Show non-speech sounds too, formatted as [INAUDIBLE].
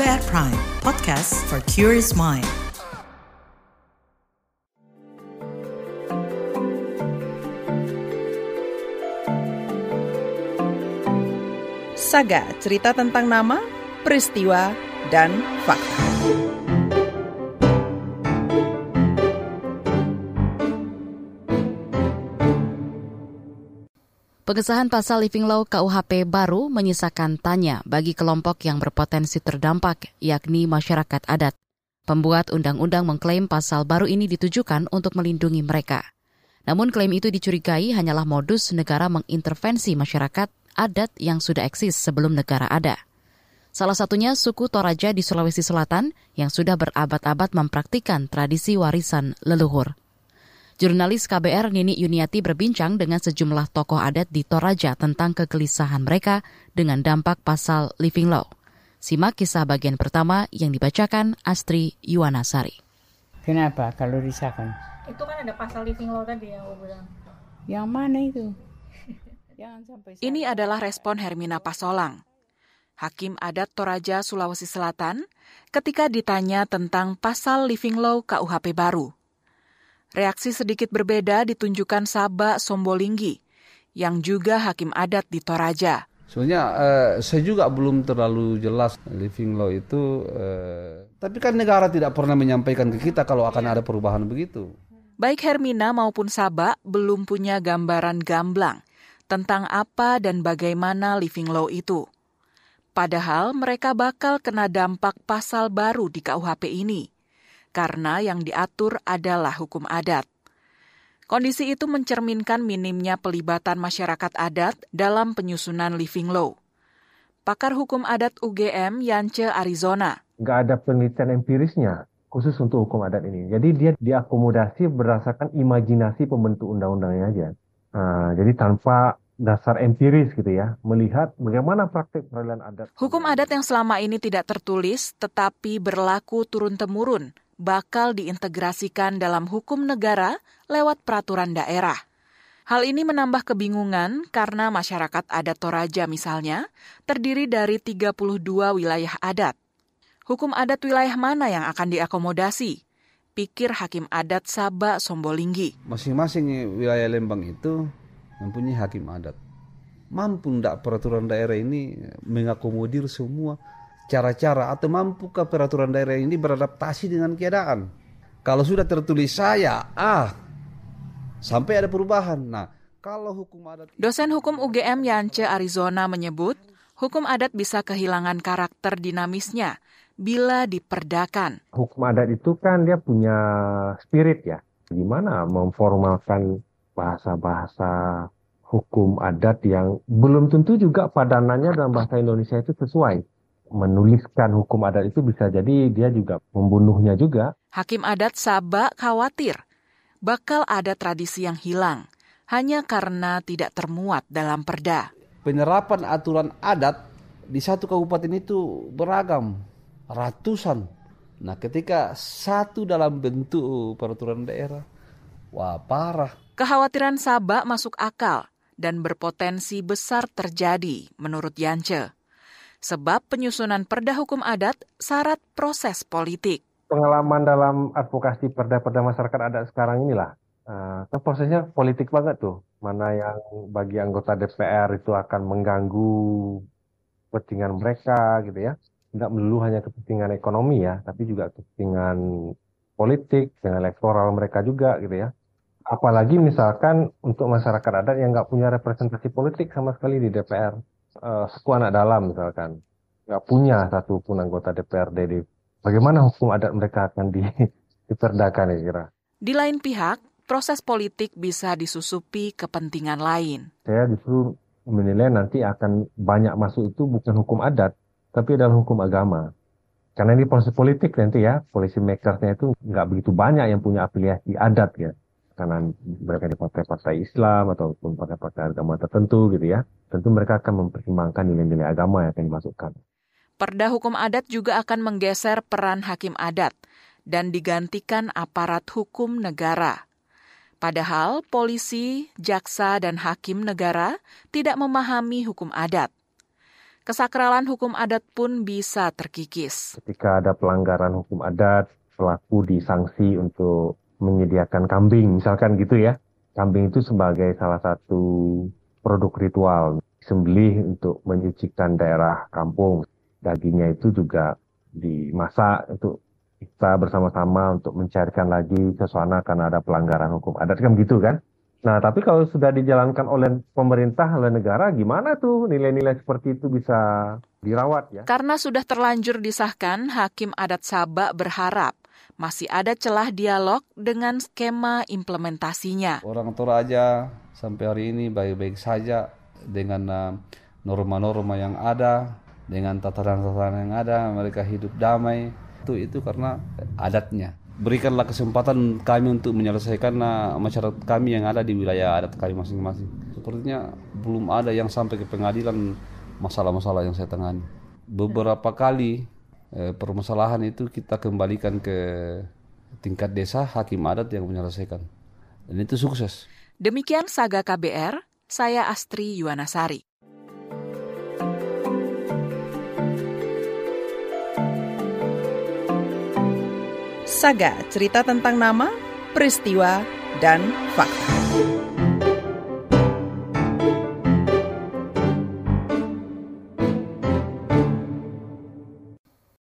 KBR Prime, podcast for curious mind. Saga, cerita tentang nama, peristiwa, dan fakta. Pengesahan pasal Living Law KUHP baru menyisakan tanya bagi kelompok yang berpotensi terdampak, yakni masyarakat adat. Pembuat undang-undang mengklaim pasal baru ini ditujukan untuk melindungi mereka. Namun klaim itu dicurigai hanyalah modus negara mengintervensi masyarakat adat yang sudah eksis sebelum negara ada. Salah satunya suku Toraja di Sulawesi Selatan yang sudah berabad-abad mempraktikkan tradisi warisan leluhur. Jurnalis KBR Nini Yuniati berbincang dengan sejumlah tokoh adat di Toraja tentang kegelisahan mereka dengan dampak pasal Living Law. Simak kisah bagian pertama yang dibacakan Astri Yuwanasari. Kenapa kalau disahkan? Itu kan ada pasal Living Law tadi yang gue bilang. Yang mana itu? Jangan sampai Ini adalah respon Hermina Pasolang, Hakim Adat Toraja, Sulawesi Selatan, ketika ditanya tentang pasal Living Law KUHP baru. Reaksi sedikit berbeda ditunjukkan Saba Sombolinggi, yang juga hakim adat di Toraja. Sebenarnya uh, saya juga belum terlalu jelas living law itu, uh, tapi kan negara tidak pernah menyampaikan ke kita kalau akan ada perubahan begitu. Baik Hermina maupun Saba belum punya gambaran gamblang tentang apa dan bagaimana living law itu. Padahal mereka bakal kena dampak pasal baru di KUHP ini karena yang diatur adalah hukum adat. Kondisi itu mencerminkan minimnya pelibatan masyarakat adat dalam penyusunan living law. Pakar hukum adat UGM Yance Arizona. Nggak ada penelitian empirisnya khusus untuk hukum adat ini. Jadi dia diakomodasi berdasarkan imajinasi pembentuk undang-undangnya aja. Nah, jadi tanpa dasar empiris gitu ya, melihat bagaimana praktik peradilan adat. Hukum adat yang selama ini tidak tertulis tetapi berlaku turun-temurun bakal diintegrasikan dalam hukum negara lewat peraturan daerah. Hal ini menambah kebingungan karena masyarakat adat Toraja misalnya terdiri dari 32 wilayah adat. Hukum adat wilayah mana yang akan diakomodasi? Pikir Hakim Adat Saba Sombolinggi. Masing-masing wilayah Lembang itu mempunyai hakim adat. Mampu tidak peraturan daerah ini mengakomodir semua cara-cara atau mampukah peraturan daerah ini beradaptasi dengan keadaan. Kalau sudah tertulis saya, ah, sampai ada perubahan. Nah, kalau hukum adat... Dosen hukum UGM Yance Arizona menyebut, hukum adat bisa kehilangan karakter dinamisnya bila diperdakan. Hukum adat itu kan dia punya spirit ya. Gimana memformalkan bahasa-bahasa hukum adat yang belum tentu juga padanannya dalam bahasa Indonesia itu sesuai menuliskan hukum adat itu bisa jadi dia juga membunuhnya juga. Hakim adat Sabak khawatir bakal ada tradisi yang hilang hanya karena tidak termuat dalam perda. Penerapan aturan adat di satu kabupaten itu beragam, ratusan. Nah ketika satu dalam bentuk peraturan daerah, wah parah. Kekhawatiran Sabak masuk akal dan berpotensi besar terjadi menurut Yance sebab penyusunan perda hukum adat syarat proses politik. Pengalaman dalam advokasi perda-perda masyarakat adat sekarang inilah, uh, prosesnya politik banget tuh. Mana yang bagi anggota DPR itu akan mengganggu kepentingan mereka gitu ya. Tidak melulu hanya kepentingan ekonomi ya, tapi juga kepentingan politik, dengan elektoral mereka juga gitu ya. Apalagi misalkan untuk masyarakat adat yang nggak punya representasi politik sama sekali di DPR uh, suku anak dalam misalkan nggak punya satu pun anggota DPRD di bagaimana hukum adat mereka akan di, [LAUGHS] diperdakan ya kira. Di lain pihak, proses politik bisa disusupi kepentingan lain. Saya justru menilai nanti akan banyak masuk itu bukan hukum adat, tapi adalah hukum agama. Karena ini proses politik nanti ya, polisi makersnya itu nggak begitu banyak yang punya afiliasi adat ya karena mereka di partai-partai Islam ataupun partai-partai agama tertentu gitu ya, tentu mereka akan mempertimbangkan nilai-nilai agama yang akan dimasukkan. Perda hukum adat juga akan menggeser peran hakim adat dan digantikan aparat hukum negara. Padahal polisi, jaksa, dan hakim negara tidak memahami hukum adat. kesakralan hukum adat pun bisa terkikis. Ketika ada pelanggaran hukum adat, pelaku disanksi untuk menyediakan kambing, misalkan gitu ya. Kambing itu sebagai salah satu produk ritual, sembelih untuk menyucikan daerah kampung. Dagingnya itu juga dimasak untuk kita bersama-sama untuk mencarikan lagi suasana karena ada pelanggaran hukum adat kan gitu kan. Nah, tapi kalau sudah dijalankan oleh pemerintah, oleh negara, gimana tuh nilai-nilai seperti itu bisa dirawat ya? Karena sudah terlanjur disahkan, Hakim Adat Sabak berharap masih ada celah dialog dengan skema implementasinya. Orang Toraja sampai hari ini baik-baik saja dengan uh, norma-norma yang ada, dengan tataran-tataran yang ada, mereka hidup damai. Itu itu karena adatnya berikanlah kesempatan kami untuk menyelesaikan uh, masyarakat kami yang ada di wilayah adat kami masing-masing. Sepertinya belum ada yang sampai ke pengadilan masalah-masalah yang saya tangani. Beberapa kali eh, permasalahan itu kita kembalikan ke tingkat desa hakim adat yang menyelesaikan. Dan itu sukses. Demikian Saga KBR, saya Astri Yuwanasari. Saga, cerita tentang nama, peristiwa, dan fakta.